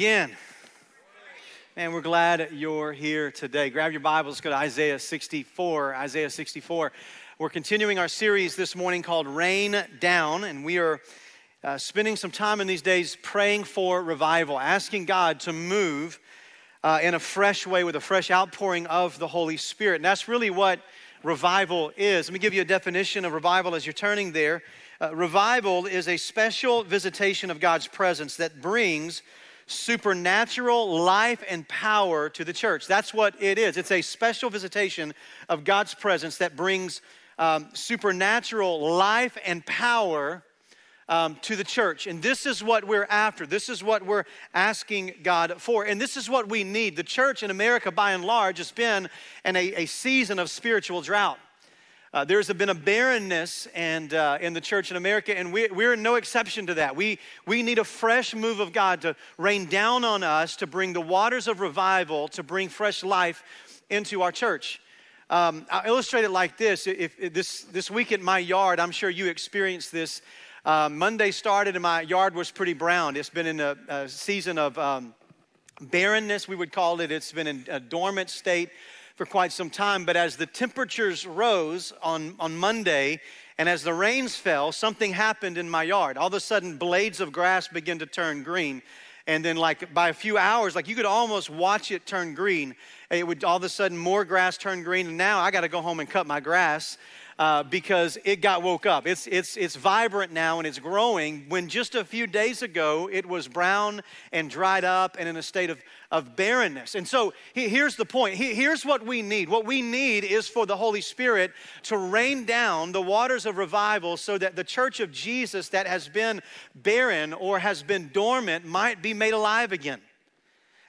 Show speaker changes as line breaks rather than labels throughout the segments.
again. And we're glad you're here today. Grab your Bibles, go to Isaiah 64. Isaiah 64. We're continuing our series this morning called Rain Down, and we are uh, spending some time in these days praying for revival, asking God to move uh, in a fresh way with a fresh outpouring of the Holy Spirit. And that's really what revival is. Let me give you a definition of revival as you're turning there. Uh, revival is a special visitation of God's presence that brings supernatural life and power to the church. That's what it is. It's a special visitation of God's presence that brings um, supernatural life and power um, to the church. And this is what we're after. This is what we're asking God for. And this is what we need. The church in America, by and large, has been in a, a season of spiritual drought. Uh, there's been a barrenness and, uh, in the church in America, and we, we're no exception to that. We, we need a fresh move of God to rain down on us, to bring the waters of revival, to bring fresh life into our church. Um, I'll illustrate it like this. If, if, this. This week at my yard, I'm sure you experienced this. Uh, Monday started, and my yard was pretty brown. It's been in a, a season of um, barrenness, we would call it. It's been in a dormant state for quite some time. But as the temperatures rose on, on Monday and as the rains fell, something happened in my yard. All of a sudden, blades of grass began to turn green. And then, like by a few hours, like you could almost watch it turn green. It would all of a sudden more grass turn green. And now I got to go home and cut my grass uh, because it got woke up. It's, it's, it's vibrant now and it's growing when just a few days ago it was brown and dried up and in a state of, of barrenness. And so here's the point. Here's what we need. What we need is for the Holy Spirit to rain down the waters of revival so that the church of Jesus that has been barren or has been dormant might be made alive again.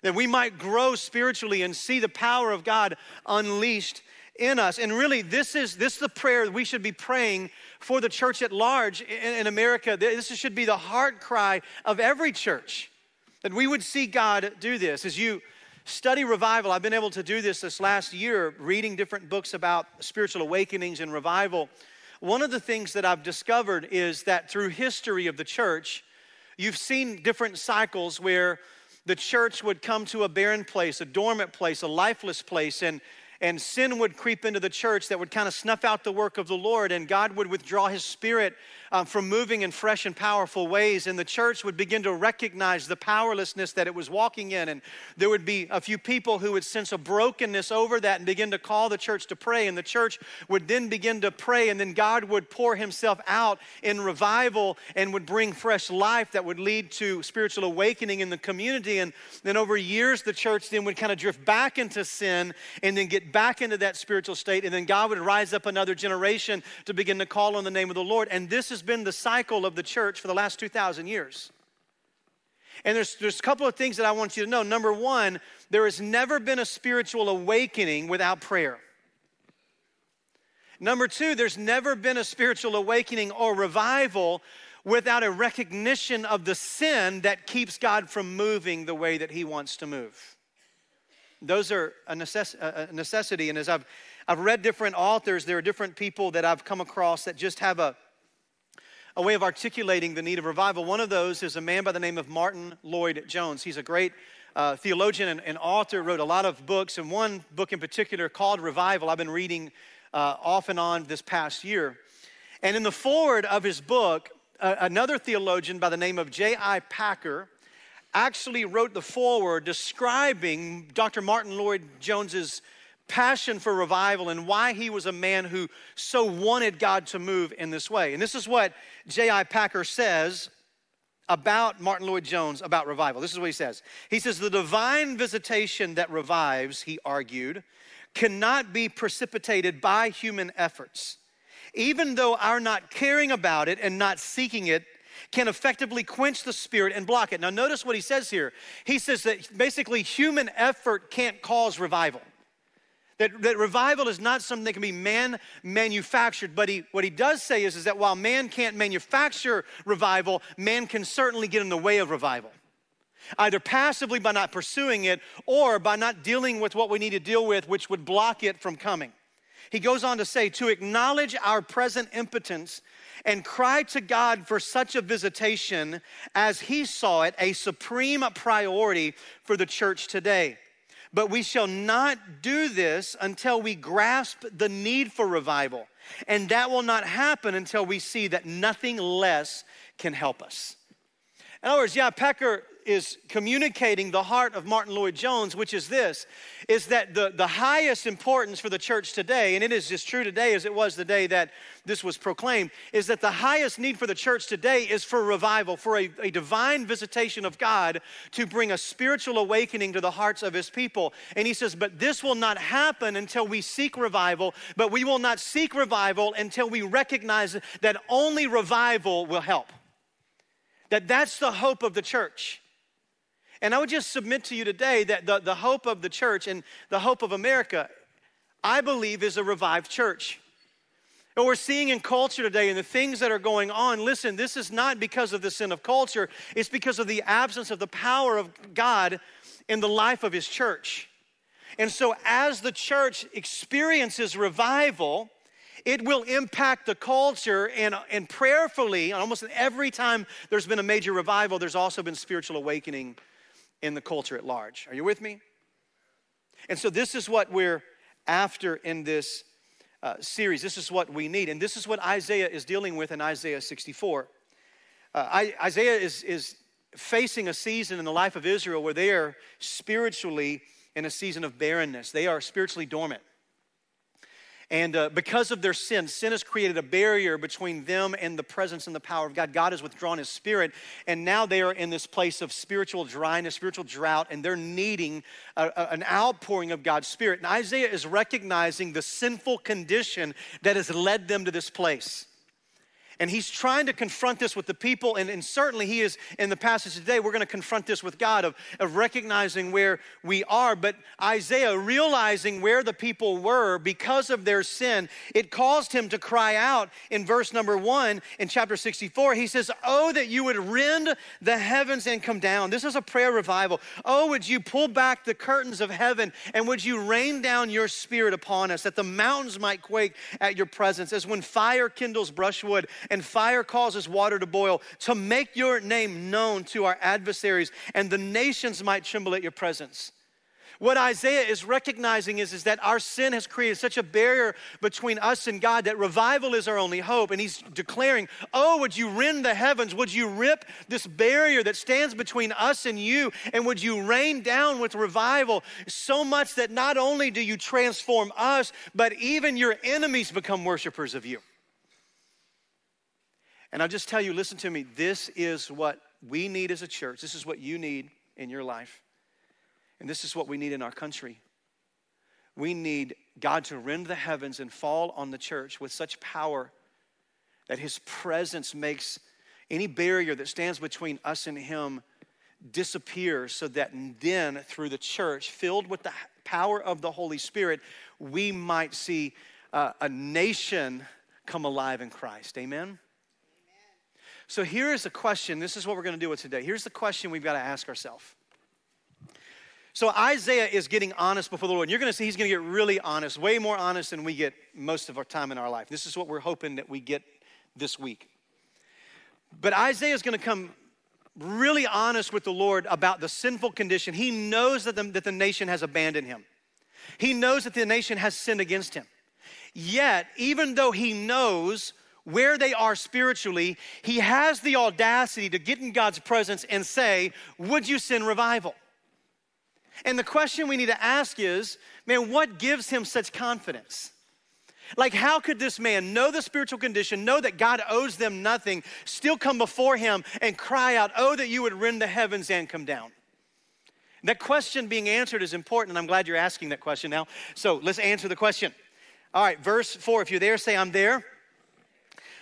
That we might grow spiritually and see the power of God unleashed in us. And really, this is, this is the prayer we should be praying for the church at large in, in America. This should be the heart cry of every church that we would see God do this. As you study revival, I've been able to do this this last year, reading different books about spiritual awakenings and revival. One of the things that I've discovered is that through history of the church, you've seen different cycles where the church would come to a barren place, a dormant place, a lifeless place, and and sin would creep into the church that would kind of snuff out the work of the Lord, and God would withdraw his spirit um, from moving in fresh and powerful ways, and the church would begin to recognize the powerlessness that it was walking in. And there would be a few people who would sense a brokenness over that and begin to call the church to pray, and the church would then begin to pray, and then God would pour himself out in revival and would bring fresh life that would lead to spiritual awakening in the community. And then over years, the church then would kind of drift back into sin and then get back into that spiritual state. And then God would rise up another generation to begin to call on the name of the Lord. And this has been the cycle of the church for the last 2,000 years. And there's, there's a couple of things that I want you to know. Number one, there has never been a spiritual awakening without prayer. Number two, there's never been a spiritual awakening or revival without a recognition of the sin that keeps God from moving the way that He wants to move. Those are a, necess- a necessity. And as I've, I've read different authors, there are different people that I've come across that just have a, a way of articulating the need of revival. One of those is a man by the name of Martyn Lloyd-Jones. He's a great uh, theologian and, and, author, wrote a lot of books, and one book in particular called Revival, I've been reading uh, off and on this past year. And in the forward of his book, uh, another theologian by the name of J.I. Packer actually wrote the foreword describing Dr. Martyn Lloyd Jones's passion for revival and why he was a man who so wanted God to move in this way. And this is what J.I. Packer says about Martyn Lloyd Jones about revival. This is what he says. He says, The divine visitation that revives, he argued, cannot be precipitated by human efforts. Even though our not caring about it and not seeking it can effectively quench the spirit and block it. Now, notice what he says here. He says that basically human effort can't cause revival. That, that revival is not something that can be man manufactured, but he, what he does say is, is that while man can't manufacture revival, man can certainly get in the way of revival. Either passively by not pursuing it or by not dealing with what we need to deal with, which would block it from coming. He goes on to say, to acknowledge our present impotence and cry to God for such a visitation as he saw it a supreme priority for the church today. But we shall not do this until we grasp the need for revival. And that will not happen until we see that nothing less can help us. In other words, yeah, Packer is communicating the heart of Martyn Lloyd-Jones, which is this, is that the, the highest importance for the church today, and it is as true today as it was the day that this was proclaimed, is that the highest need for the church today is for revival, for a, a divine visitation of God to bring a spiritual awakening to the hearts of his people. And he says, but this will not happen until we seek revival, but we will not seek revival until we recognize that only revival will help that that's the hope of the church. And I would just submit to you today that the, the hope of the church and the hope of America, I believe, is a revived church. And we're seeing in culture today and the things that are going on, listen, this is not because of the sin of culture, it's because of the absence of the power of God in the life of His church. And so, as the church experiences revival, it will impact the culture and, and prayerfully, almost every time there's been a major revival, there's also been spiritual awakening in the culture at large. Are you with me? And so, this is what we're after in this uh, series. This is what we need. And this is what Isaiah is dealing with in Isaiah 64. Uh, I, Isaiah is, is facing a season in the life of Israel where they are spiritually in a season of barrenness, they are spiritually dormant. And uh, because of their sin, sin has created a barrier between them and the presence and the power of God. God has withdrawn his spirit, and now they are in this place of spiritual dryness, spiritual drought, and they're needing a, a, an outpouring of God's spirit. And Isaiah is recognizing the sinful condition that has led them to this place. And he's trying to confront this with the people, and, and certainly he is in the passage today. We're going to confront this with God of, of recognizing where we are. But Isaiah, realizing where the people were because of their sin, it caused him to cry out in verse number one in chapter 64. He says, Oh, that you would rend the heavens and come down. This is a prayer revival. Oh, would you pull back the curtains of heaven and would you rain down your spirit upon us that the mountains might quake at your presence, as when fire kindles brushwood and fire causes water to boil, to make your name known to our adversaries, and the nations might tremble at your presence. What Isaiah is recognizing is, is that our sin has created such a barrier between us and God that revival is our only hope. And he's declaring, Oh, would you rend the heavens? Would you rip this barrier that stands between us and you? And would you rain down with revival so much that not only do you transform us, but even your enemies become worshipers of you? And I'll just tell you listen to me, this is what we need as a church. This is what you need in your life. And this is what we need in our country. We need God to rend the heavens and fall on the church with such power that his presence makes any barrier that stands between us and him disappear so that then through the church filled with the power of the holy spirit we might see uh, a nation come alive in christ amen so here is the question. This is what we're going to do with today. Here's the question we've got to ask ourselves. So Isaiah is getting honest before the Lord. And you're going to see he's going to get really honest, way more honest than we get most of our time in our life. This is what we're hoping that we get this week. But Isaiah is going to come really honest with the Lord about the sinful condition. He knows that the, that the nation has abandoned him. He knows that the nation has sinned against him. Yet, even though he knows where they are spiritually, he has the audacity to get in God's presence and say, Would you send revival? And the question we need to ask is, man, what gives him such confidence? Like, how could this man know the spiritual condition, know that God owes them nothing, still come before him and cry out, Oh, that you would rend the heavens and come down? That question being answered is important, and I'm glad you're asking that question now. So let's answer the question. All right, verse four. If you're there, say, I'm there.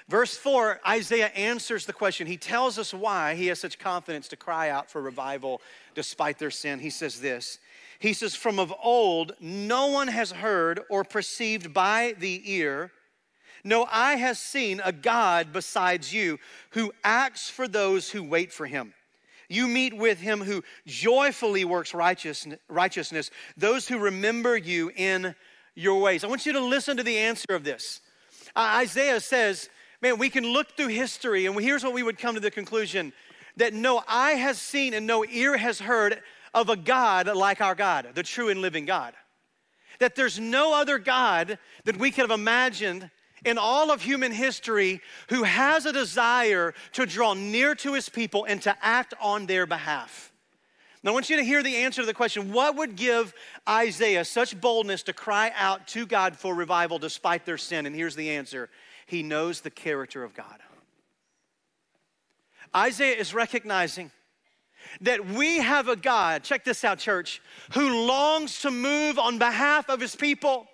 Verse 4, Isaiah answers the question. He tells us why he has such confidence to cry out for revival despite their sin. He says this He says, From of old, no one has heard or perceived by the ear. No eye has seen a God besides you who acts for those who wait for him. You meet with him who joyfully works righteousness, those who remember you in your ways. I want you to listen to the answer of this. Isaiah says, man, we can look through history, and here's what we would come to the conclusion that no eye has seen and no ear has heard of a God like our God, the true and living God. That there's no other God that we could have imagined in all of human history who has a desire to draw near to his people and to act on their behalf. Now, I want you to hear the answer to the question what would give Isaiah such boldness to cry out to God for revival despite their sin? And here's the answer He knows the character of God. Isaiah is recognizing that we have a God, check this out, church, who longs to move on behalf of his people.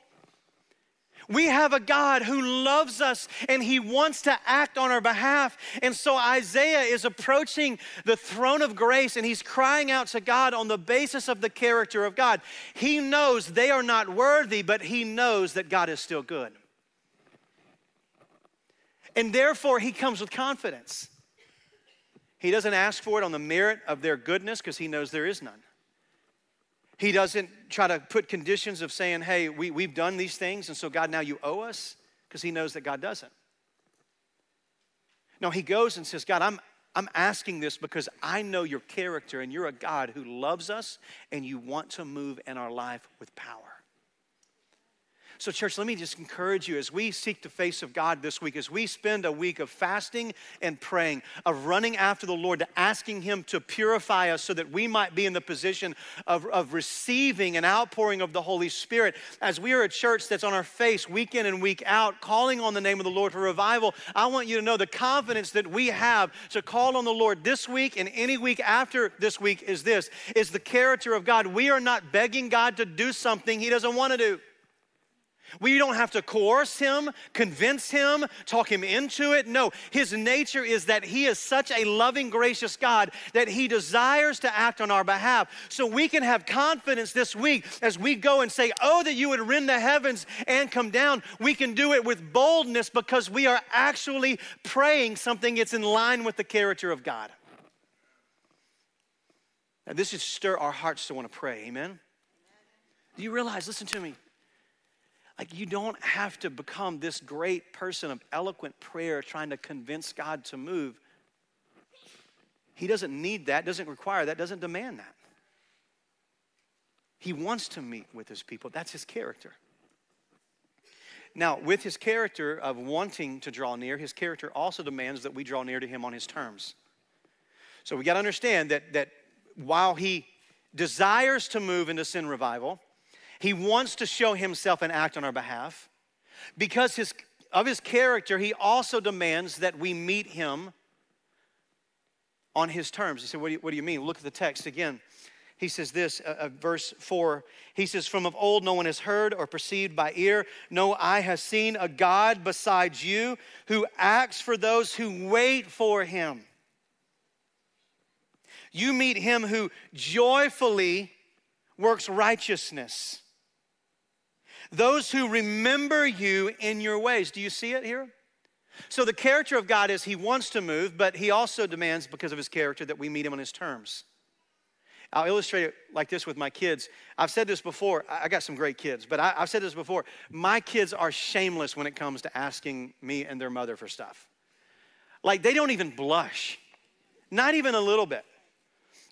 We have a God who loves us and he wants to act on our behalf. And so Isaiah is approaching the throne of grace and he's crying out to God on the basis of the character of God. He knows they are not worthy, but he knows that God is still good. And therefore, he comes with confidence. He doesn't ask for it on the merit of their goodness because he knows there is none. He doesn't try to put conditions of saying, hey, we, we've done these things, and so God, now you owe us, because he knows that God doesn't. No, he goes and says, God, I'm, I'm asking this because I know your character, and you're a God who loves us, and you want to move in our life with power. So, church, let me just encourage you as we seek the face of God this week, as we spend a week of fasting and praying, of running after the Lord, to asking Him to purify us so that we might be in the position of, of receiving an outpouring of the Holy Spirit. As we are a church that's on our face week in and week out, calling on the name of the Lord for revival, I want you to know the confidence that we have to call on the Lord this week and any week after this week is this is the character of God. We are not begging God to do something He doesn't want to do. We don't have to coerce him, convince him, talk him into it. No, his nature is that he is such a loving, gracious God that he desires to act on our behalf. So we can have confidence this week as we go and say, Oh, that you would rend the heavens and come down. We can do it with boldness because we are actually praying something that's in line with the character of God. Now, this should stir our hearts to want to pray. Amen? Do you realize, listen to me, like, you don't have to become this great person of eloquent prayer trying to convince God to move. He doesn't need that, doesn't require that, doesn't demand that. He wants to meet with his people. That's his character. Now, with his character of wanting to draw near, his character also demands that we draw near to him on his terms. So we got to understand that, that while he desires to move into sin revival, he wants to show himself and act on our behalf. Because his, of his character, he also demands that we meet him on his terms. He said, what do you, what do you mean? Look at the text again. He says this, uh, uh, verse 4. He says, From of old no one has heard or perceived by ear, no eye has seen a God besides you who acts for those who wait for him. You meet him who joyfully works righteousness those who remember you in your ways. Do you see it here? So, the character of God is He wants to move, but He also demands, because of His character, that we meet Him on His terms. I'll illustrate it like this with my kids. I've said this before. I got some great kids, but I, have said this before. My kids are shameless when it comes to asking me and their mother for stuff. Like, they don't even blush, not even a little bit.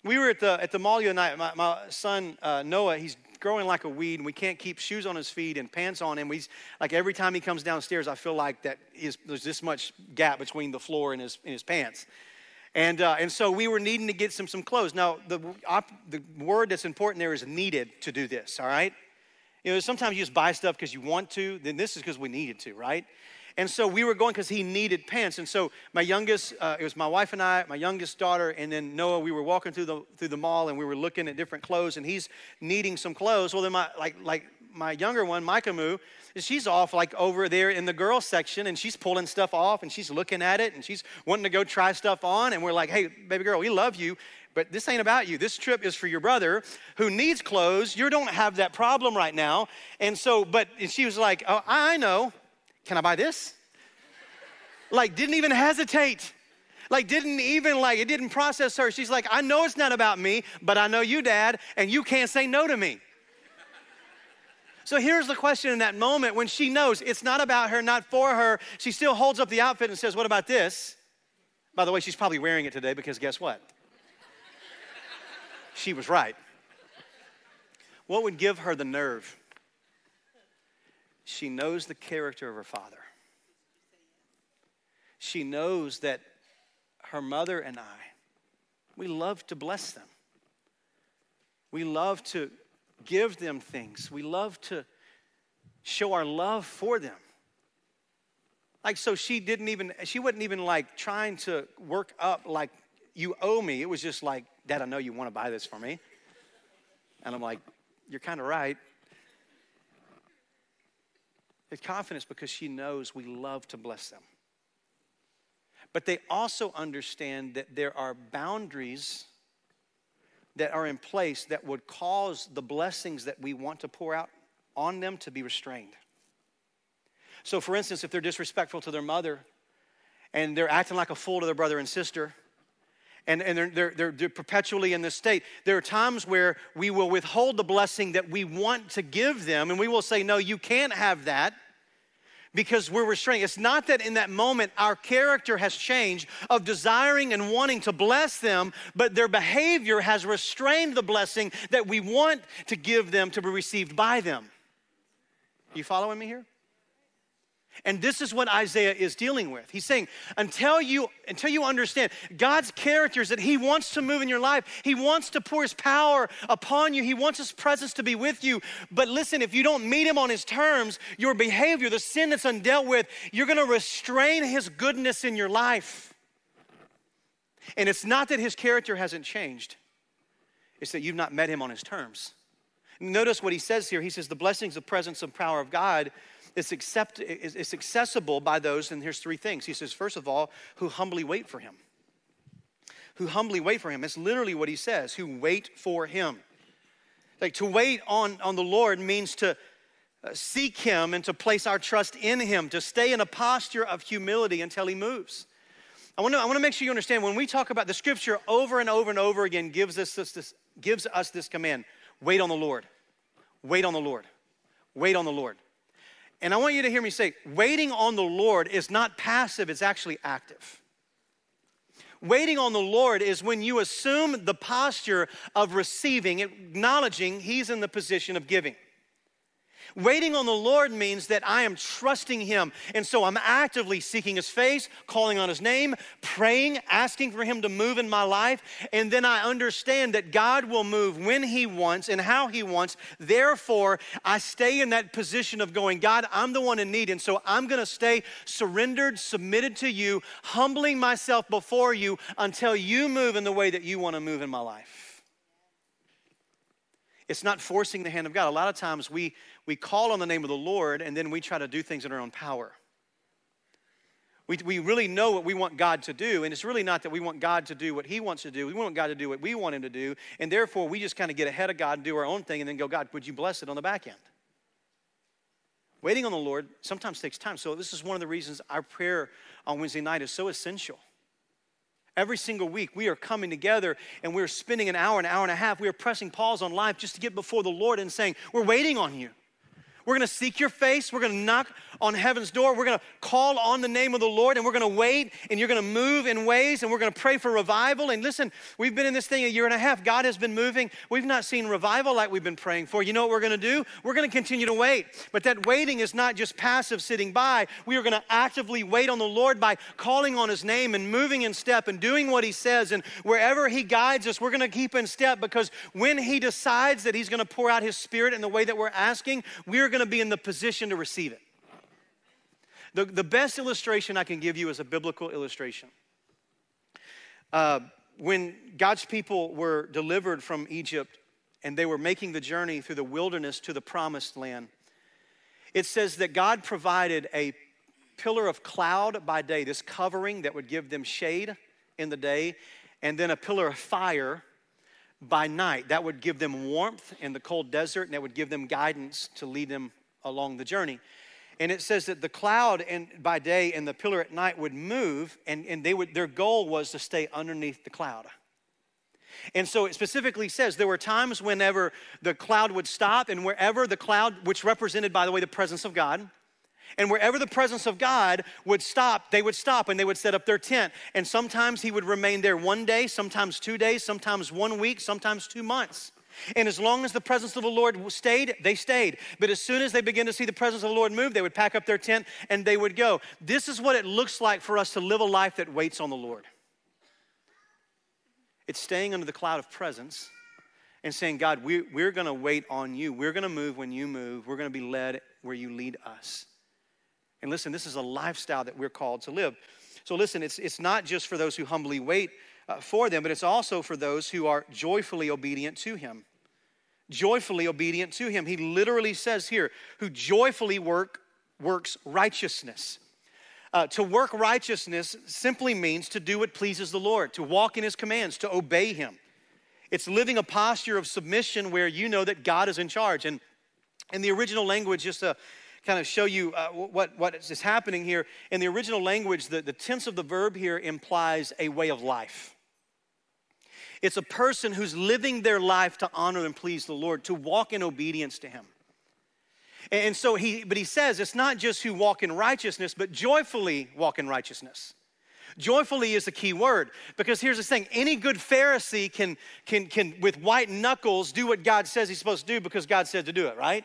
We were at the, at the mall the other night. My, my son, uh, Noah, he's growing like a weed and we can't keep shoes on his feet and pants on him. We, like every time he comes downstairs, I feel like that is, there's this much gap between the floor and his, and his pants. And, uh, and so we were needing to get some, some clothes. Now, the, op, the word that's important there is needed to do this, all right? You know, sometimes you just buy stuff because you want to, then this is because we needed to, right? And so we were going because he needed pants. And so my youngest, uh, it was my wife and I, my youngest daughter, and then Noah. We were walking through the through the mall and we were looking at different clothes, and he's needing some clothes. Well, then my like like my younger one, Micah Moo, she's off like over there in the girls section, and she's pulling stuff off, and she's looking at it, and she's wanting to go try stuff on, and we're like, hey, baby girl, we love you. But this ain't about you. This trip is for your brother who needs clothes. You don't have that problem right now. And so, but she was like, Oh, I know. Can I buy this? like, didn't even hesitate. Like, didn't even, like, it didn't process her. She's like, I know it's not about me, but I know you, Dad, and you can't say no to me. So here's the question in that moment when she knows it's not about her, not for her, she still holds up the outfit and says, What about this? By the way, she's probably wearing it today because guess what? she was right. What would give her the nerve? She knows the character of her father. She knows that her mother and I, we love to bless them. We love to give them things. We love to show our love for them. Like, so she didn't even, she wasn't even like trying to work up like, you owe me. It was just like, Dad, I know you want to buy this for me. And I'm like, you're kind of right. It's confidence because she knows we love to bless them. But they also understand that there are boundaries that are in place that would cause the blessings that we want to pour out on them to be restrained. So, for instance, if they're disrespectful to their mother and they're acting like a fool to their brother and sister, and, and they're, they're, they're, they're perpetually in this state, there are times where we will withhold the blessing that we want to give them, and we will say, No, you can't have that because we're restraining. It's not that in that moment our character has changed of desiring and wanting to bless them, but their behavior has restrained the blessing that we want to give them to be received by them. You following me here? And this is what Isaiah is dealing with. He's saying, until you, until you understand God's characters that He wants to move in your life, He wants to pour His power upon you, He wants His presence to be with you. But listen, if you don't meet Him on His terms, your behavior, the sin that's undealt with, you're gonna restrain His goodness in your life. And it's not that His character hasn't changed, it's that you've not met Him on His terms. Notice what He says here. He says, The blessings, the presence, and power of God it's, accept, it's accessible by those, and here's three things. He says, first of all, who humbly wait for him. Who humbly wait for him. It's literally what he says, who wait for him. Like to wait on, on the Lord means to uh, seek him and to place our trust in him, to stay in a posture of humility until he moves. I want to, I want to make sure you understand when we talk about the scripture over and over and over again gives us this, this, gives us this command wait on the Lord. Wait on the Lord. Wait on the Lord. And I want you to hear me say, waiting on the Lord is not passive, it's actually active. Waiting on the Lord is when you assume the posture of receiving, acknowledging He's in the position of giving. Waiting on the Lord means that I am trusting Him. And so I'm actively seeking His face, calling on His name, praying, asking for Him to move in my life. And then I understand that God will move when He wants and how He wants. Therefore, I stay in that position of going, God, I'm the one in need. And so I'm going to stay surrendered, submitted to you, humbling myself before you until you move in the way that you want to move in my life. It's not forcing the hand of God. A lot of times we, we call on the name of the Lord and then we try to do things in our own power. We, we really know what we want God to do, and it's really not that we want God to do what He wants to do. We want God to do what we want Him to do, and therefore we just kind of get ahead of God and do our own thing and then go, God, would you bless it on the back end? Waiting on the Lord sometimes takes time. So, this is one of the reasons our prayer on Wednesday night is so essential. Every single week, we are coming together and we're spending an hour, an hour and a half. We are pressing pause on life just to get before the Lord and saying, We're waiting on you. We're gonna seek your face. We're gonna knock on heaven's door. We're gonna call on the name of the Lord and we're gonna wait and you're gonna move in ways and we're gonna pray for revival. And listen, we've been in this thing a year and a half. God has been moving. We've not seen revival like we've been praying for. You know what we're gonna do? We're gonna continue to wait. But that waiting is not just passive sitting by. We are gonna actively wait on the Lord by calling on his name and moving in step and doing what he says. And wherever he guides us, we're gonna keep in step because when he decides that he's gonna pour out his spirit in the way that we're asking, we're going to be in the position to receive it. The, the best illustration I can give you is a biblical illustration. Uh, when God's people were delivered from Egypt and they were making the journey through the wilderness to the promised land, it says that God provided a pillar of cloud by day, this covering that would give them shade in the day, and then a pillar of fire by night. That would give them warmth in the cold desert, and that would give them guidance to lead them along the journey. And it says that the cloud and by day and the pillar at night would move, and, and they would, their goal was to stay underneath the cloud. And so it specifically says there were times whenever the cloud would stop, and wherever the cloud, which represented, by the way, the presence of God, and wherever the presence of God would stop, they would stop and they would set up their tent. And sometimes he would remain there one day, sometimes two days, sometimes one week, sometimes two months. And as long as the presence of the Lord stayed, they stayed. But as soon as they began to see the presence of the Lord move, they would pack up their tent and they would go. This is what it looks like for us to live a life that waits on the Lord. It's staying under the cloud of presence and saying, God, we, we're going to wait on you. We're going to move when you move. We're going to be led where you lead us. And listen, this is a lifestyle that we're called to live. So listen, it's, it's not just for those who humbly wait uh, for them, but it's also for those who are joyfully obedient to him. Joyfully obedient to him. He literally says here, who joyfully work, works righteousness. Uh, to work righteousness simply means to do what pleases the Lord, to walk in his commands, to obey him. It's living a posture of submission where you know that God is in charge. And in the original language, just a kind of show you uh, what, what is happening here. In the original language, the, the tense of the verb here implies a way of life. It's a person who's living their life to honor and please the Lord, to walk in obedience to Him. And so he, but he says it's not just who walk in righteousness, but joyfully walk in righteousness. Joyfully is the key word because here's the thing any good Pharisee can, can, can, with white knuckles, do what God says he's supposed to do because God said to do it, right?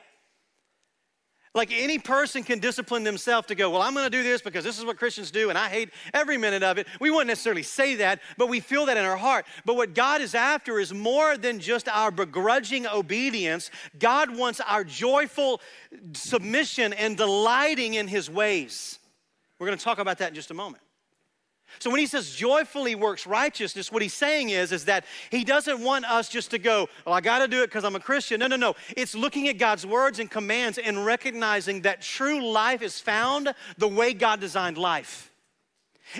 Like any person can discipline themselves to go, well, I'm gonna do this because this is what Christians do and I hate every minute of it. We wouldn't necessarily say that, but we feel that in our heart. But what God is after is more than just our begrudging obedience. God wants our joyful submission and delighting in His ways. We're gonna talk about that in just a moment. So when he says joyfully works righteousness, what he's saying is, is that he doesn't want us just to go, well, I got to do it because I'm a Christian. No, no, no. It's looking at God's words and commands and recognizing that true life is found the way God designed life.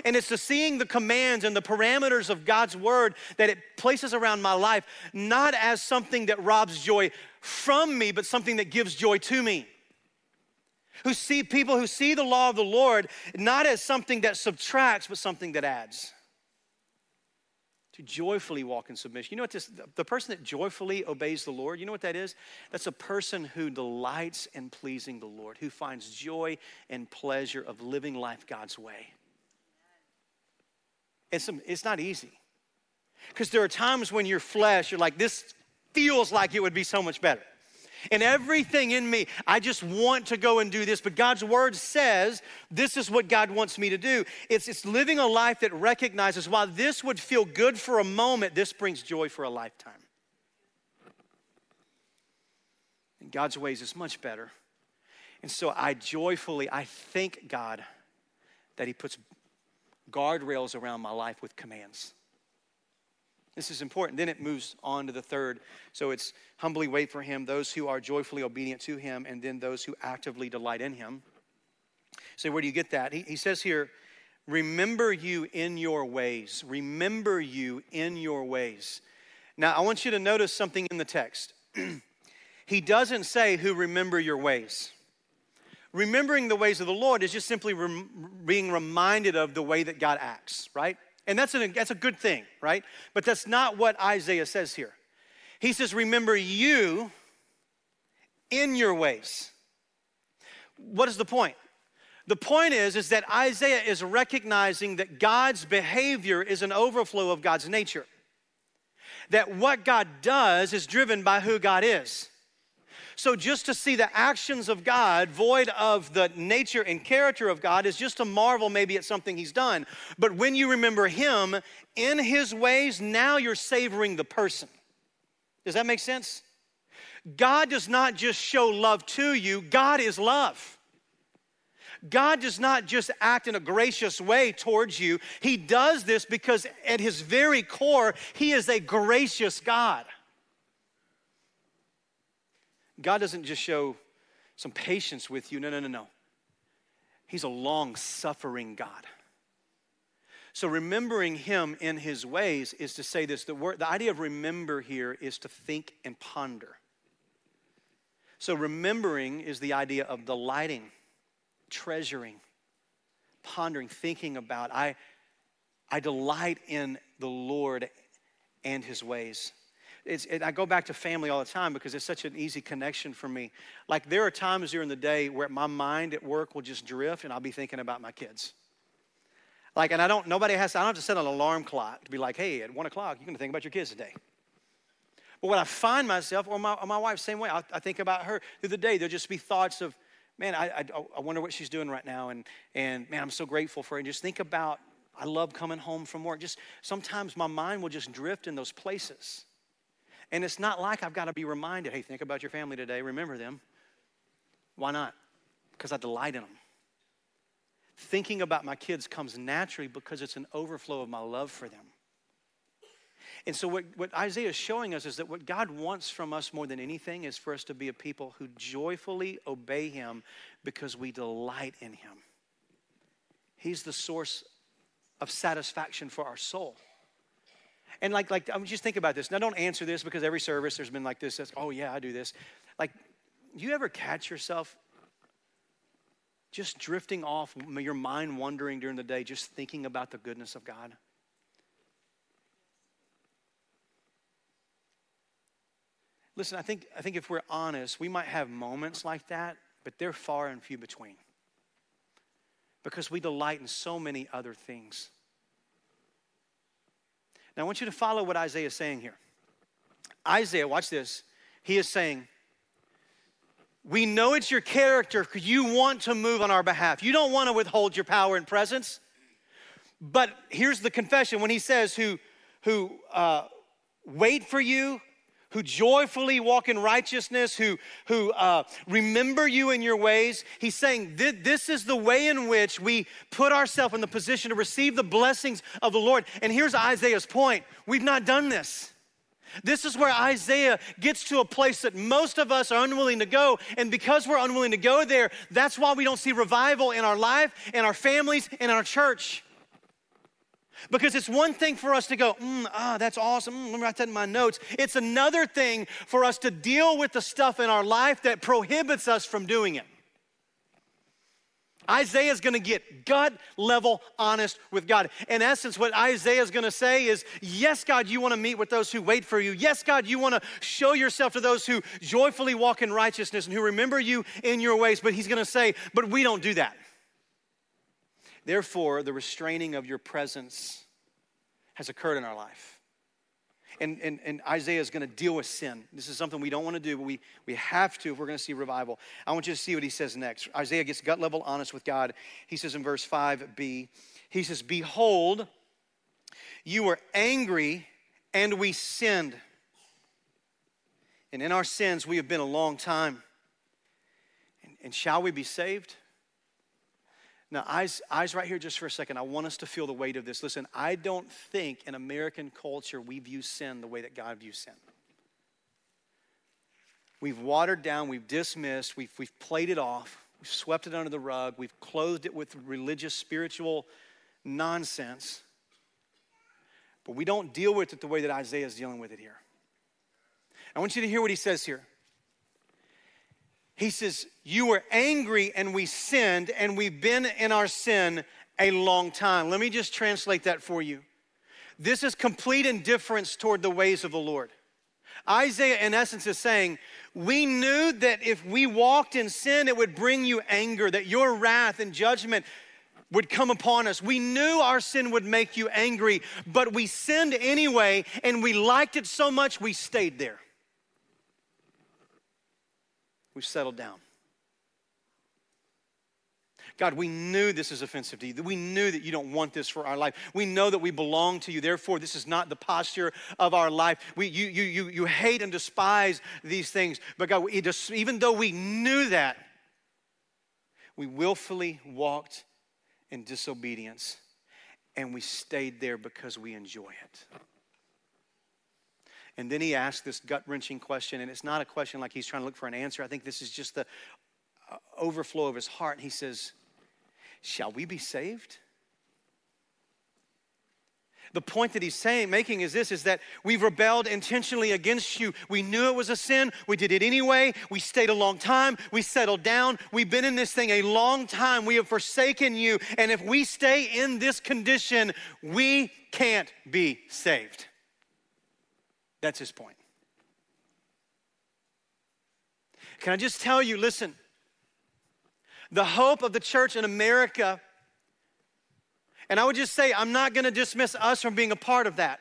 And it's to seeing the commands and the parameters of God's word that it places around my life, not as something that robs joy from me, but something that gives joy to me who see people who see the law of the Lord not as something that subtracts, but something that adds. To joyfully walk in submission. You know what this, the person that joyfully obeys the Lord, you know what that is? That's a person who delights in pleasing the Lord, who finds joy and pleasure of living life God's way. It's, it's not easy. Because there are times when your flesh, you're like, this feels like it would be so much better and everything in me, I just want to go and do this. But God's word says this is what God wants me to do. It's, it's living a life that recognizes while this would feel good for a moment, this brings joy for a lifetime. And God's ways is much better. And so I joyfully, I thank God that He puts guardrails around my life with commands. This is important. Then it moves on to the third. So it's humbly wait for him, those who are joyfully obedient to him, and then those who actively delight in him. So, where do you get that? He, he says here, remember you in your ways. Remember you in your ways. Now, I want you to notice something in the text. he doesn't say who remember your ways. Remembering the ways of the Lord is just simply rem- being reminded of the way that God acts, right? And that's, an, that's a good thing, right? But that's not what Isaiah says here. He says, Remember you in your ways. What is the point? The point is, is that Isaiah is recognizing that God's behavior is an overflow of God's nature. That what God does is driven by who God is. So, just to see the actions of God void of the nature and character of God is just a marvel, maybe at something He's done. But when you remember Him in His ways, now you're savoring the person. Does that make sense? God does not just show love to you, God is love. God does not just act in a gracious way towards you. He does this because at his very core, he is a gracious God. God doesn't just show some patience with you. No, no, no, no. He's a long suffering God. So, remembering Him in His ways is to say this the, word, the idea of remember here is to think and ponder. So, remembering is the idea of delighting, treasuring, pondering, thinking about. I, I delight in the Lord and his ways. It, I go back to family all the time because it's such an easy connection for me. Like there are times during the day where my mind at work will just drift and I'll be thinking about my kids. Like, and I don't, nobody has, I don't have to set an alarm clock to be like, hey, at one o'clock, you're to think about your kids today. But when I find myself, or my, or my wife, same way, I, I, think about her through the day. There'll just be thoughts of, man, I, I, I wonder what she's doing right now. And, and man, I'm so grateful for her. And just think about, I love coming home from work. Just sometimes my mind will just drift in those places. And it's not like I've got to be reminded, hey, think about your family today, remember them. Why not? Because I delight in them. Thinking about my kids comes naturally because it's an overflow of my love for them. And so, what, what Isaiah is showing us is that what God wants from us more than anything is for us to be a people who joyfully obey Him because we delight in Him. He's the source of satisfaction for our soul. And like, like, I mean, just think about this. Now, don't answer this because every service there's been like this. Says, oh yeah, I do this. Like, do you ever catch yourself just drifting off, your mind wandering during the day, just thinking about the goodness of God? Listen, I think, I think if we're honest, we might have moments like that, but they're far and few between because we delight in so many other things. Now, I want you to follow what Isaiah is saying here. Isaiah, watch this. He is saying, We know it's your character because you want to move on our behalf. You don't want to withhold your power and presence. But here's the confession when he says, Who, who uh, wait for you, who joyfully walk in righteousness, who, who uh, remember you in your ways. He's saying this is the way in which we put ourselves in the position to receive the blessings of the Lord. And here's Isaiah's point we've not done this. This is where Isaiah gets to a place that most of us are unwilling to go. And because we're unwilling to go there, that's why we don't see revival in our life, in our families, in our church. Because it's one thing for us to go, mm, ah, that's awesome. Mm, let me write that in my notes. It's another thing for us to deal with the stuff in our life that prohibits us from doing it. Isaiah is going to get gut level honest with God. In essence, what Isaiah is going to say is, Yes, God, you want to meet with those who wait for you. Yes, God, you want to show yourself to those who joyfully walk in righteousness and who remember you in your ways. But he's going to say, But we don't do that. Therefore, the restraining of your presence has occurred in our life. And, and, and Isaiah is going to deal with sin. This is something we don't want to do, but we, we have to if we're going to see revival. I want you to see what he says next. Isaiah gets gut level honest with God. He says in verse 5b, he says, Behold, you were angry and we sinned. And in our sins, we have been a long time. And, and shall we be saved? Now, eyes, eyes right here just for a second. I want us to feel the weight of this. Listen, I don't think in American culture we view sin the way that God views sin. We've watered down, we've dismissed, we've, we've played it off, we've swept it under the rug, we've clothed it with religious, spiritual nonsense. But we don't deal with it the way that Isaiah is dealing with it here. I want you to hear what he says here. He says, You were angry and we sinned, and we've been in our sin a long time. Let me just translate that for you. This is complete indifference toward the ways of the Lord. Isaiah, in essence, is saying, We knew that if we walked in sin, it would bring you anger, that your wrath and judgment would come upon us. We knew our sin would make you angry, but we sinned anyway, and we liked it so much we stayed there. We've settled down. God, we knew this is offensive to you. We knew that you don't want this for our life. We know that we belong to you. Therefore, this is not the posture of our life. We, you, you, you, you hate and despise these things. But God, even though we knew that, we willfully walked in disobedience and we stayed there because we enjoy it. And then he asked this gut wrenching question, and it's not a question like he's trying to look for an answer. I think this is just the uh, overflow of his heart. He says, Shall we be saved? The point that he's saying, making is this is that we've rebelled intentionally against you. We knew it was a sin. We did it anyway. We stayed a long time. We settled down. We've been in this thing a long time. We have forsaken you. And if we stay in this condition, we can't be saved. That's his point. Can I just tell you, listen, the hope of the church in America, and I would just say, I'm not going to dismiss us from being a part of that.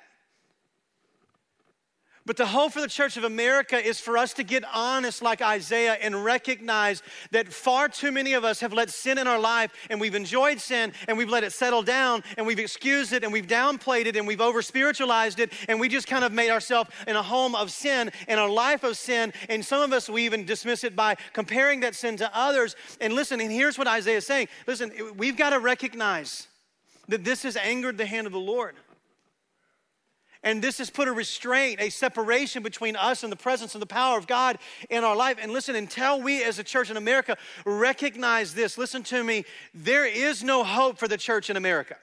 But the hope for the Church of America is for us to get honest like Isaiah and recognize that far too many of us have let sin in our life and we've enjoyed sin and we've let it settle down and we've excused it and we've downplayed it and we've over spiritualized it and we just kind of made ourselves in a home of sin and a life of sin. And some of us, we even dismiss it by comparing that sin to others. And listen, and here's what Isaiah is saying listen, we've got to recognize that this has angered the hand of the Lord. And this has put a restraint, a separation between us and the presence and the power of God in our life. And listen, until we as a church in America recognize this, listen to me, there is no hope for the church in America.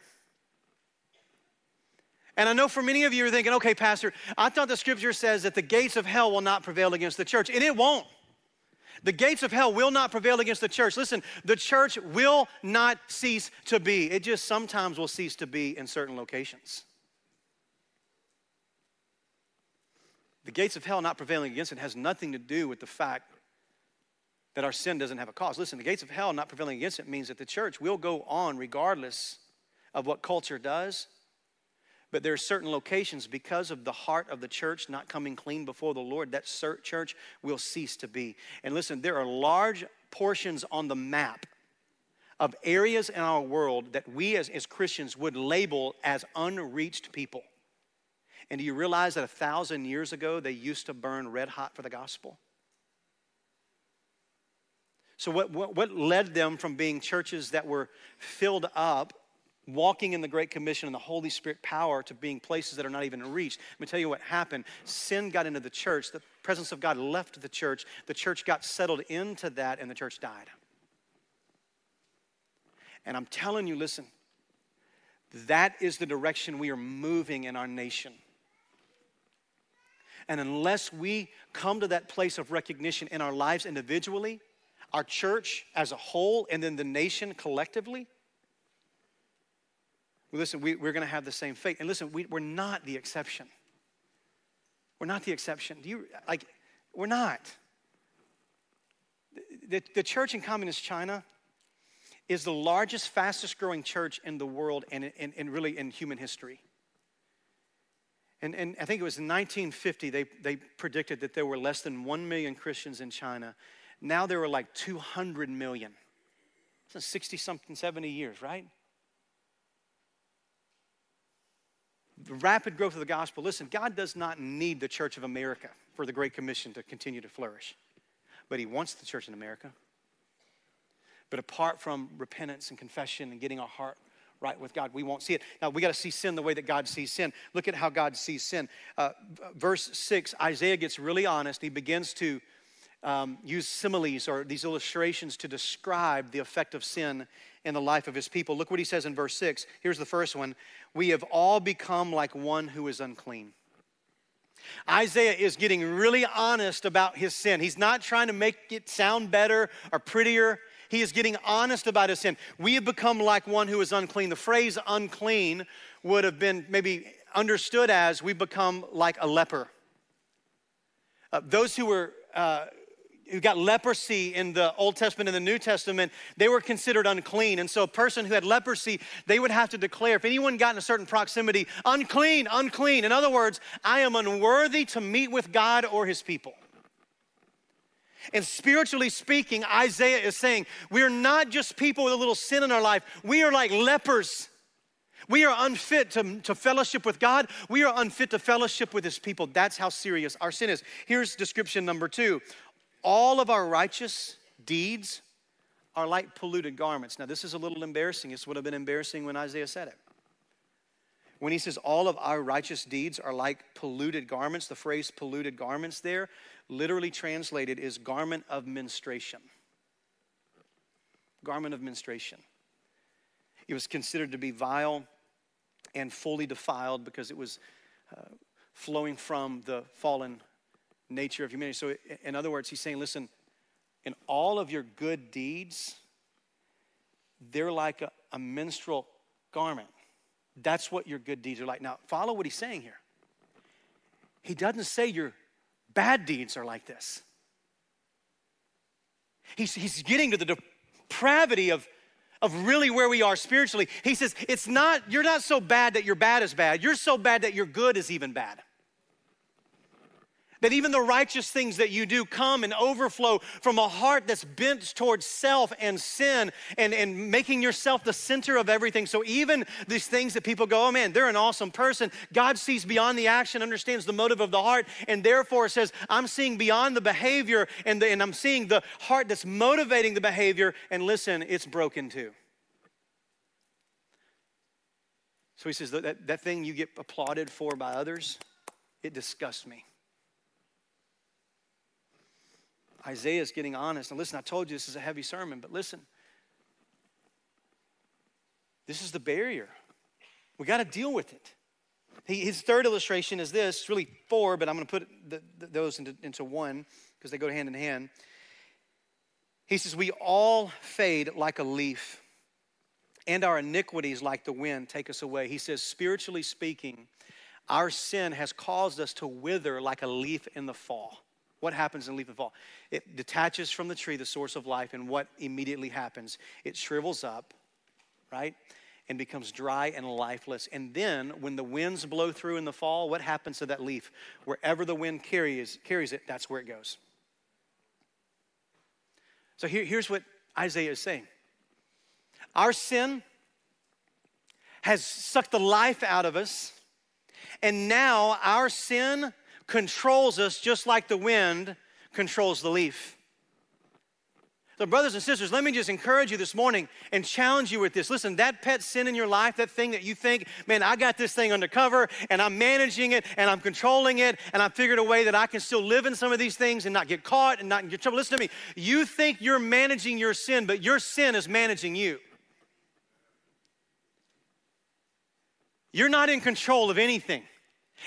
And I know for many of you are thinking, okay, Pastor, I thought the scripture says that the gates of hell will not prevail against the church, and it won't. The gates of hell will not prevail against the church. Listen, the church will not cease to be. It just sometimes will cease to be in certain locations. The gates of hell not prevailing against it has nothing to do with the fact that our sin doesn't have a cause. Listen, the gates of hell not prevailing against it means that the church will go on regardless of what culture does. But there are certain locations because of the heart of the church not coming clean before the Lord, that church will cease to be. And listen, there are large portions on the map of areas in our world that we as, as Christians would label as unreached people. And do you realize that a thousand years ago they used to burn red hot for the gospel? So, what, what, what, led them from being churches that were filled up, walking in the Great Commission and the Holy Spirit power, to being places that are not even reached? Let me tell you what happened. Sin got into the church, the presence of God left the church, the church got settled into that, and the church died. And I'm telling you, listen, that is the direction we are moving in our nation. And unless we come to that place of recognition in our lives individually, our church as a whole, and then the nation collectively, well, listen, we, are going to have the same fate. And listen, we, we're not the exception. We're not the exception. Do you, like, we're not. The, the church in communist China is the largest, fastest growing church in the world and, and, and really in human history. And, and I think it was in 1950, they, they predicted that there were less than 1 million Christians in China. Now there are like 200 million. It's 60 something, 70 years, right? The rapid growth of the gospel. Listen, God does not need the Church of America for the Great Commission to continue to flourish, but He wants the church in America. But apart from repentance and confession and getting our heart right with God. We won't see it. Now, we got to see sin the way that God sees sin. Look at how God sees sin. Uh, verse 6, Isaiah gets really honest. He begins to um, use similes or these illustrations to describe the effect of sin in the life of his people. Look what he says in verse 6. Here's the first one We have all become like one who is unclean. Isaiah is getting really honest about his sin. He's not trying to make it sound better or prettier. He is getting honest about his sin. We have become like one who is unclean. The phrase unclean would have been maybe understood as we become like a leper. Uh, those who were uh, who got leprosy in the Old Testament and the New Testament, they were considered unclean. And so a person who had leprosy, they would have to declare, if anyone got in a certain proximity, unclean, unclean. In other words, I am unworthy to meet with God or his people. And spiritually speaking, Isaiah is saying, we're not just people with a little sin in our life, we are like lepers. We are unfit to, to fellowship with God. We are unfit to fellowship with His people. That's how serious our sin is. Here's description number two all of our righteous deeds are like polluted garments. Now, this is a little embarrassing. This would have been embarrassing when Isaiah said it. When he says all of our righteous deeds are like polluted garments, the phrase polluted garments there literally translated is garment of menstruation. Garment of menstruation. It was considered to be vile and fully defiled because it was uh, flowing from the fallen nature of humanity. So, in other words, he's saying, listen, in all of your good deeds, they're like a, a menstrual garment. That's what your good deeds are like. Now, follow what he's saying here. he doesn't say your bad deeds are like this. He's, he's getting to the depravity of, of really where we are spiritually. He says, it's not, you're not so bad that your bad is bad. You're so bad that your good is even bad. That even the righteous things that you do come and overflow from a heart that's bent towards self and sin and, and making yourself the center of everything. So, even these things that people go, oh man, they're an awesome person, God sees beyond the action, understands the motive of the heart, and therefore says, I'm seeing beyond the behavior and, the, and I'm seeing the heart that's motivating the behavior. And listen, it's broken too. So he says, that, that thing you get applauded for by others, it disgusts me. Isaiah is getting honest. And listen, I told you this is a heavy sermon, but listen. This is the barrier. We got to deal with it. He, his third illustration is this. It's really four, but I'm going to put the, the, those into, into one because they go hand in hand. He says, We all fade like a leaf, and our iniquities, like the wind, take us away. He says, Spiritually speaking, our sin has caused us to wither like a leaf in the fall. What happens in leaf and fall? It detaches from the tree, the source of life, and what immediately happens? It shrivels up, right? And becomes dry and lifeless. And then, when the winds blow through in the fall, what happens to that leaf? Wherever the wind carries, carries it, that's where it goes. So here, here's what Isaiah is saying Our sin has sucked the life out of us, and now our sin controls us just like the wind controls the leaf. So, brothers and sisters, let me just encourage you this morning and challenge you with this. Listen, that pet sin in your life, that thing that you think, man, I got this thing under cover and I'm managing it and I'm controlling it and I've figured a way that I can still live in some of these things and not get caught and not get trouble. Listen to me. You think you're managing your sin, but your sin is managing you. You're not in control of anything.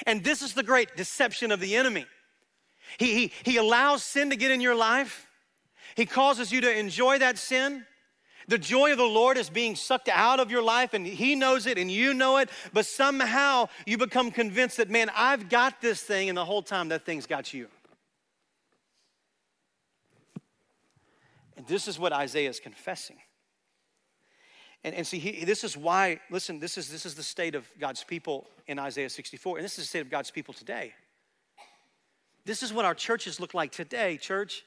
And this is the great deception of the enemy. He, he, he allows sin to get in your life, he causes you to enjoy that sin. The joy of the Lord is being sucked out of your life, and He knows it, and you know it, but somehow you become convinced that, man, I've got this thing, and the whole time that thing's got you. And this is what Isaiah is confessing. And, and see, he, this is why, listen, this is, this is the state of God's people in Isaiah 64, and this is the state of God's people today. This is what our churches look like today, church.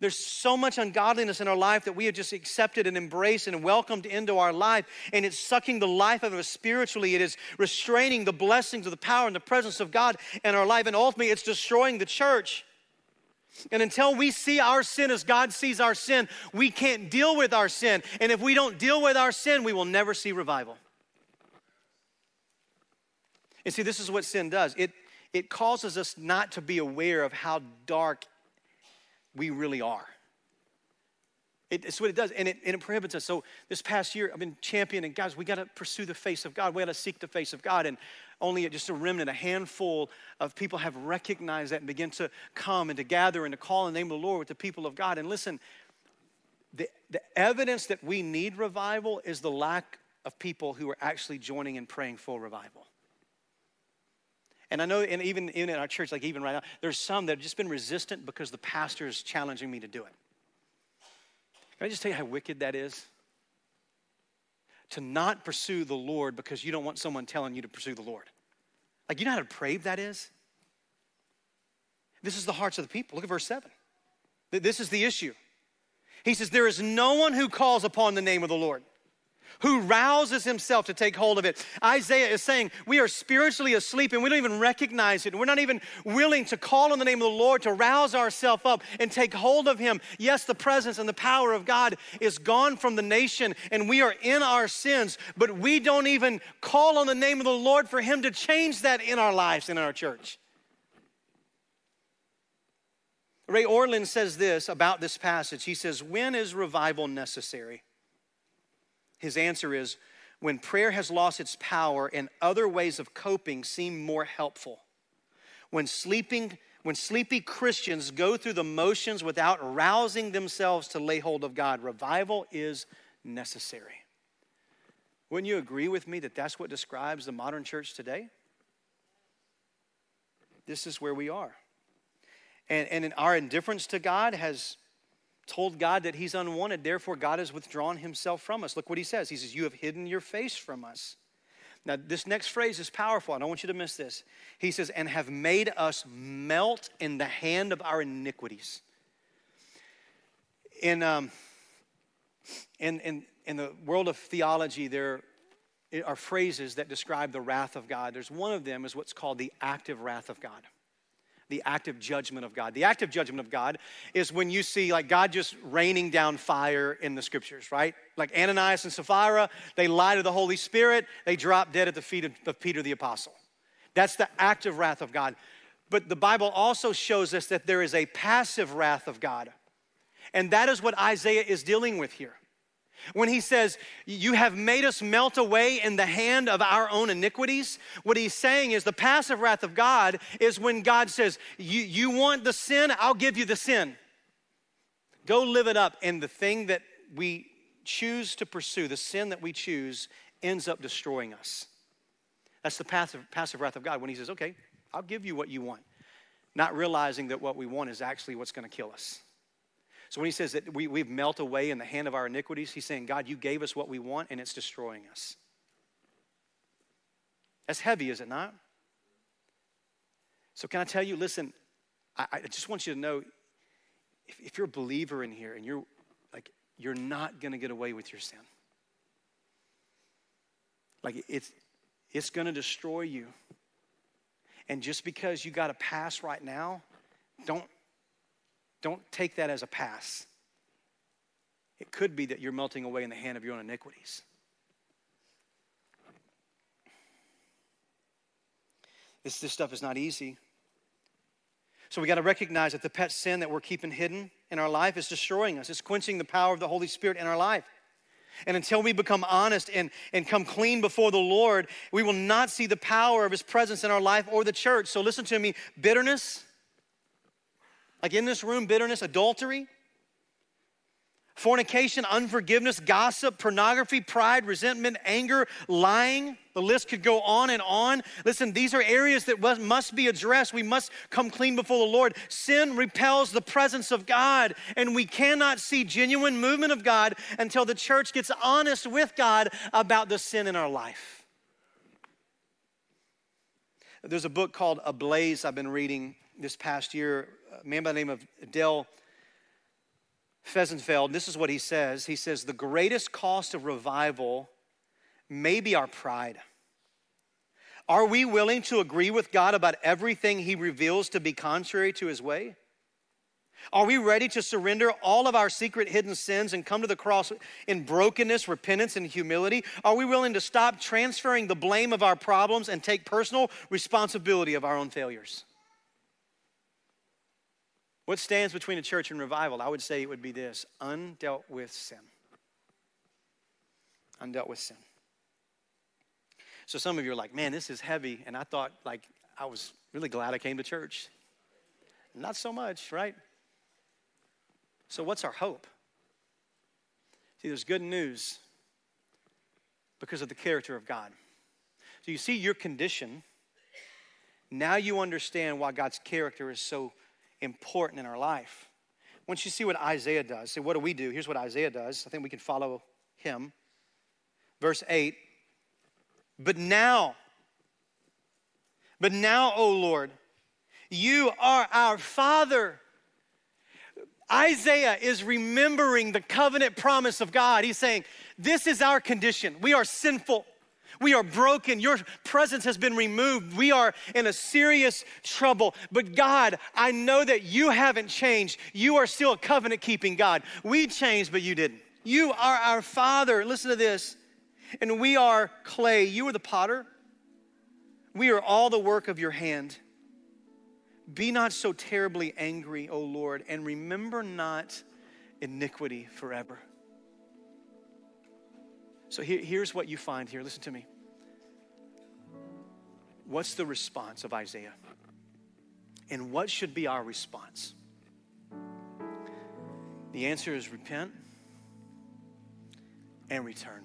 There's so much ungodliness in our life that we have just accepted and embraced and welcomed into our life, and it's sucking the life out of us spiritually. It is restraining the blessings of the power and the presence of God in our life, and ultimately, it's destroying the church. And until we see our sin as God sees our sin, we can't deal with our sin. And if we don't deal with our sin, we will never see revival. And see, this is what sin does it, it causes us not to be aware of how dark we really are. It, it's what it does, and it, and it prohibits us. So this past year, I've been championing, guys, we got to pursue the face of God. We got to seek the face of God. And only just a remnant, a handful of people have recognized that and begin to come and to gather and to call in the name of the Lord with the people of God. And listen, the, the evidence that we need revival is the lack of people who are actually joining and praying for revival. And I know, and even in our church, like even right now, there's some that have just been resistant because the pastor is challenging me to do it. Can I just tell you how wicked that is? to not pursue the Lord because you don't want someone telling you to pursue the Lord. Like, you know how depraved that is? This is the hearts of the people. Look at verse 7. This is the issue. He says, There is no one who calls upon the name of the Lord who rouses himself to take hold of it. Isaiah is saying we are spiritually asleep and we don't even recognize it. We're not even willing to call on the name of the Lord to rouse ourselves up and take hold of him. Yes, the presence and the power of God is gone from the nation and we are in our sins, but we don't even call on the name of the Lord for him to change that in our lives and in our church. Ray Ortlund says this about this passage. He says, When is revival necessary? His answer is when prayer has lost its power and other ways of coping seem more helpful. When sleeping when sleepy Christians go through the motions without rousing themselves to lay hold of God, revival is necessary. Wouldn't you agree with me that that's what describes the modern church today? this is where we are. And, and our indifference to God has told God that He's unwanted. Therefore, God has withdrawn Himself from us. Look what He says. He says, You have hidden your face from us. Now, this next phrase is powerful. I don't want you to miss this. He says, And have made us melt in the hand of our iniquities. In, um, in, in, in the world of theology, there are phrases that describe the wrath of God. There's one of them is what's called the active wrath of God the active judgment of God. The active judgment of God is when you see like God just raining down fire in the scriptures, right? Like Ananias and Sapphira, they lie to the Holy Spirit, they drop dead at the feet of, of Peter the apostle. That's the active wrath of God. But the Bible also shows us that there is a passive wrath of God. And that is what Isaiah is dealing with here. When he says, You have made us melt away in the hand of our own iniquities, what he's saying is the passive wrath of God is when God says, You, you want the sin? I'll give you the sin. Go live it up. And the thing that we choose to pursue, the sin that we choose, ends up destroying us. That's the passive, passive wrath of God when he says, Okay, I'll give you what you want. Not realizing that what we want is actually what's going to kill us. So when he says that we, we've melt away in the hand of our iniquities, he's saying, God, you gave us what we want and it's destroying us. That's heavy, is it not? So, can I tell you, listen, I, I just want you to know if, if you're a believer in here and you're like, you're not going to get away with your sin. Like, it's, it's going to destroy you. And just because you got a pass right now, don't don't take that as a pass. It could be that you're melting away in the hand of your own iniquities. This, this stuff is not easy. So we got to recognize that the pet sin that we're keeping hidden in our life is destroying us. It's quenching the power of the Holy Spirit in our life. And until we become honest and, and come clean before the Lord, we will not see the power of His presence in our life or the church. So listen to me bitterness, like in this room, bitterness, adultery, fornication, unforgiveness, gossip, pornography, pride, resentment, anger, lying. The list could go on and on. Listen, these are areas that must be addressed. We must come clean before the Lord. Sin repels the presence of God, and we cannot see genuine movement of God until the church gets honest with God about the sin in our life. There's a book called Ablaze I've been reading this past year a man by the name of Del Fehsenfeld. This is what he says. He says, The greatest cost of revival may be our pride. Are we willing to agree with God about everything He reveals to be contrary to His way? Are we ready to surrender all of our secret hidden sins and come to the cross in brokenness, repentance, and humility? Are we willing to stop transferring the blame of our problems and take personal responsibility of our own failures? What stands between a church and revival? I would say it would be this undealt with sin. Undealt with sin. So some of you are like, man, this is heavy. And I thought, like, I was really glad I came to church. Not so much, right? So, what's our hope? See, there's good news because of the character of God. So, you see your condition. Now you understand why God's character is so important in our life. Once you see what Isaiah does, say, what do we do? Here's what Isaiah does. I think we can follow him. Verse 8 But now, but now, O Lord, you are our Father. Isaiah is remembering the covenant promise of God. He's saying, This is our condition. We are sinful. We are broken. Your presence has been removed. We are in a serious trouble. But God, I know that you haven't changed. You are still a covenant keeping God. We changed, but you didn't. You are our Father. Listen to this. And we are clay. You are the potter. We are all the work of your hand. Be not so terribly angry, O Lord, and remember not iniquity forever. So here, here's what you find here. Listen to me. What's the response of Isaiah? And what should be our response? The answer is repent and return.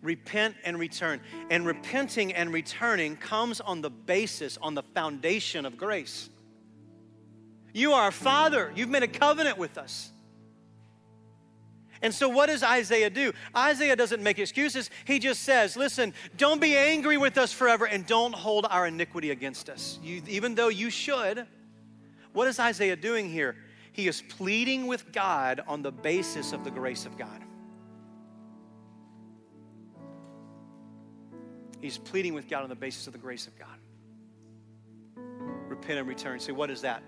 repent and return. And repenting and returning comes on the basis, on the foundation of grace. You are our Father, you've made a covenant with us. And so, what does Isaiah do? Isaiah doesn't make excuses. He just says, Listen, don't be angry with us forever and don't hold our iniquity against us. You, even though you should. What is Isaiah doing here? He is pleading with God on the basis of the grace of God. He's pleading with God on the basis of the grace of God. Repent and return. Say, what is that?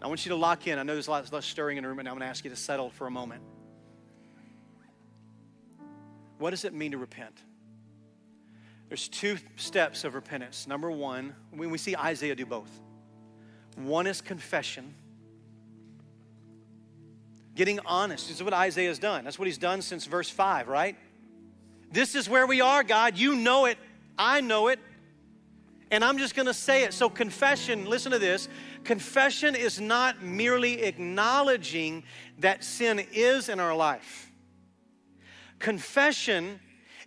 I want you to lock in. I know there's a lot, less stirring in the room, and I'm going to ask you to settle for a moment. What does it mean to repent? There's two steps of repentance. Number one, when we see Isaiah do both, one is confession. Getting honest. This is what Isaiah's done. That's what he's done since verse 5, right? This is where we are, God. You know it. I know it. And I'm just going to say it. So, confession, listen to this. Confession is not merely acknowledging that sin is in our life. Confession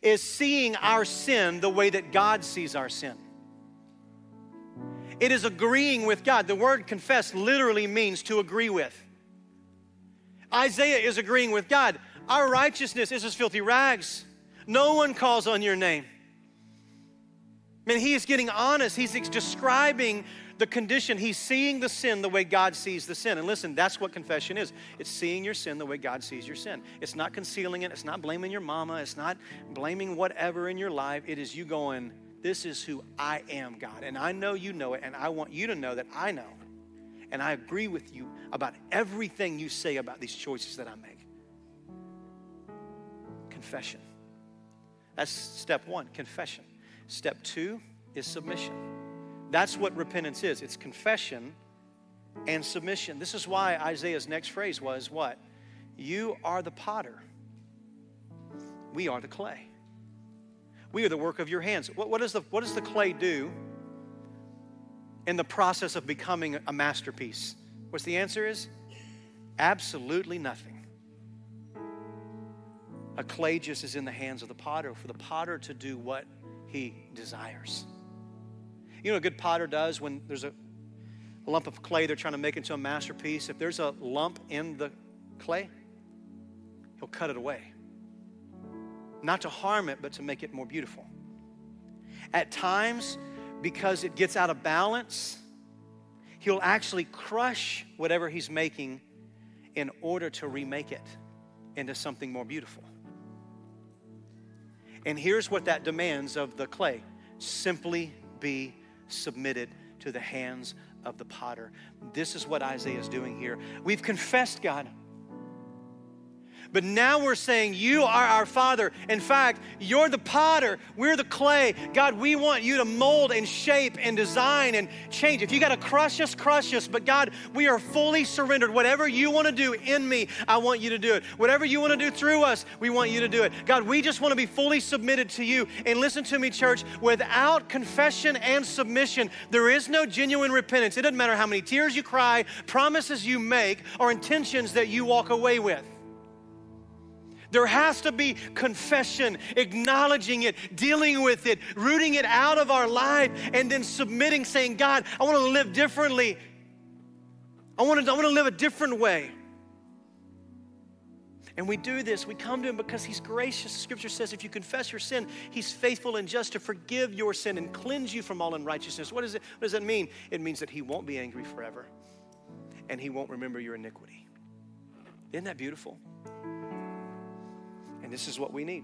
is seeing our sin the way that God sees our sin. It is agreeing with God. The word confess literally means to agree with. Isaiah is agreeing with God. Our righteousness is as filthy rags. No one calls on your name. Man, he is getting honest. He's describing the condition. He's seeing the sin the way God sees the sin. And listen, that's what confession is it's seeing your sin the way God sees your sin. It's not concealing it, it's not blaming your mama, it's not blaming whatever in your life. It is you going, This is who I am, God. And I know you know it, and I want you to know that I know. And I agree with you about everything you say about these choices that I make. Confession. That's step one, confession. Step two is submission. That's what repentance is it's confession and submission. This is why Isaiah's next phrase was what? You are the potter, we are the clay. We are the work of your hands. What, does the, what does the clay do in the process of becoming a masterpiece? What's the answer is? Absolutely nothing. A clay just is in the hands of the potter for the potter to do what he desires. You know, a good potter does when there's a, a lump of clay they're trying to make into a masterpiece. If there's a lump in the clay, he'll cut it away. Not to harm it, but to make it more beautiful. At times, because it gets out of balance, he'll actually crush whatever he's making in order to remake it into something more beautiful. And here's what that demands of the clay simply be submitted to the hands of the potter. This is what Isaiah is doing here. We've confessed God. But now we're saying, You are our Father. In fact, you're the potter, we're the clay. God, we want you to mold and shape and design and change. If you got to crush us, crush us. But God, we are fully surrendered. Whatever you want to do in me, I want you to do it. Whatever you want to do through us, we want you to do it. God, we just want to be fully submitted to you. And listen to me, church, without confession and submission, there is no genuine repentance. It doesn't matter how many tears you cry, promises you make, or intentions that you walk away with. There has to be confession, acknowledging it, dealing with it, rooting it out of our life, and then submitting, saying, God, I want to live differently. I want to, I want to live a different way. And we do this, we come to Him because He's gracious. Scripture says if you confess your sin, He's faithful and just to forgive your sin and cleanse you from all unrighteousness. What, is it, what does that mean? It means that He won't be angry forever and He won't remember your iniquity. Isn't that beautiful? And this is what we need.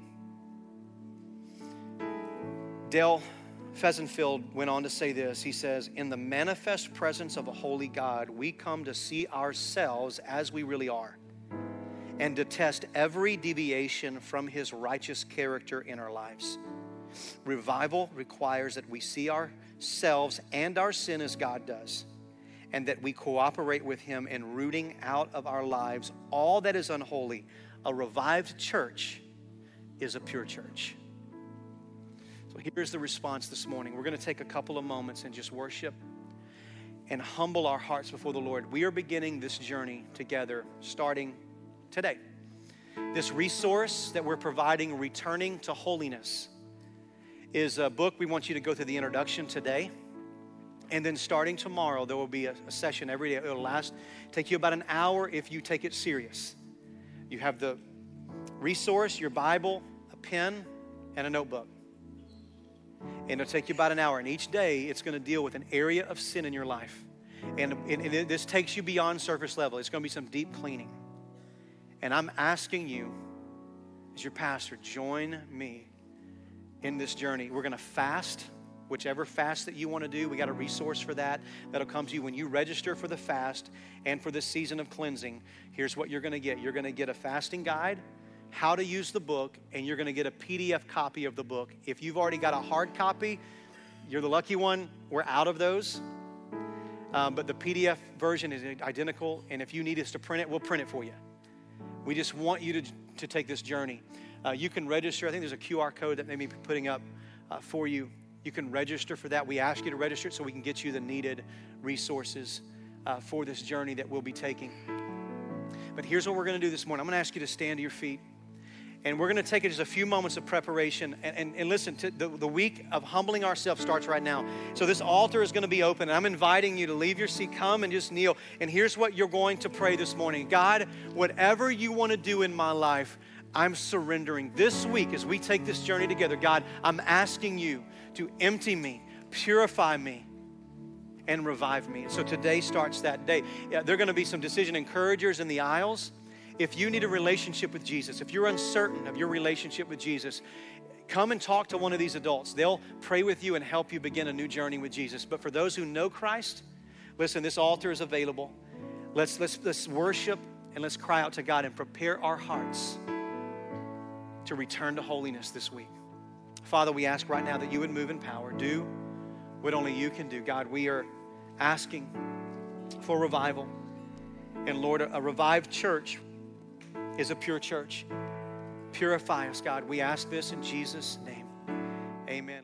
Dale Fehsenfeld went on to say this. He says, In the manifest presence of a holy God, we come to see ourselves as we really are and detest every deviation from his righteous character in our lives. Revival requires that we see ourselves and our sin as God does, and that we cooperate with him in rooting out of our lives all that is unholy a revived church is a pure church. So here's the response this morning. We're going to take a couple of moments and just worship and humble our hearts before the Lord. We are beginning this journey together starting today. This resource that we're providing, Returning to Holiness, is a book we want you to go through the introduction today. And then starting tomorrow, there will be a, a session every day. It'll last, take you about an hour if you take it serious. You have the resource, your Bible, a pen, and a notebook. And it'll take you about an hour. And each day, it's going to deal with an area of sin in your life. And, and, and this takes you beyond surface level. It's going to be some deep cleaning. And I'm asking you, as your pastor, join me in this journey. We're going to fast whichever fast that you want to do. We got a resource for that that'll come to you when you register for the fast and for this season of cleansing. Here's what you're going to get you're going to get a fasting guide, how to use the book, and you're going to get a PDF copy of the book. If you've already got a hard copy, you're the lucky one. We're out of those. Um, but the PDF version is identical, and if you need us to print it, we'll print it for you. We just want you to, to take this journey. Uh, you can register. I think there's a QR code that may be putting up uh, for you you can register for that. We ask you to register so we can get you the needed resources uh, for this journey that we'll be taking. But here's what we're going to do this morning I'm going to ask you to stand to your feet. And we're going to take just a few moments of preparation. And, and, and listen, to the, the week of humbling ourselves starts right now. So this altar is going to be open. And I'm inviting you to leave your seat, come and just kneel. And here's what you're going to pray this morning God, whatever you want to do in my life, I'm surrendering. This week, as we take this journey together, God, I'm asking you to empty me, purify me, and revive me. So today starts that day. Yeah, there are going to be some decision encouragers in the aisles. If you need a relationship with Jesus, if you're uncertain of your relationship with Jesus, come and talk to one of these adults. They'll pray with you and help you begin a new journey with Jesus. But for those who know Christ, listen, this altar is available. Let's, let's, let's worship and let's cry out to God and prepare our hearts to return to holiness this week. Father, we ask right now that you would move in power. Do what only you can do. God, we are asking for revival. And Lord, a revived church is a pure church. Purify us, God. We ask this in Jesus' name. Amen.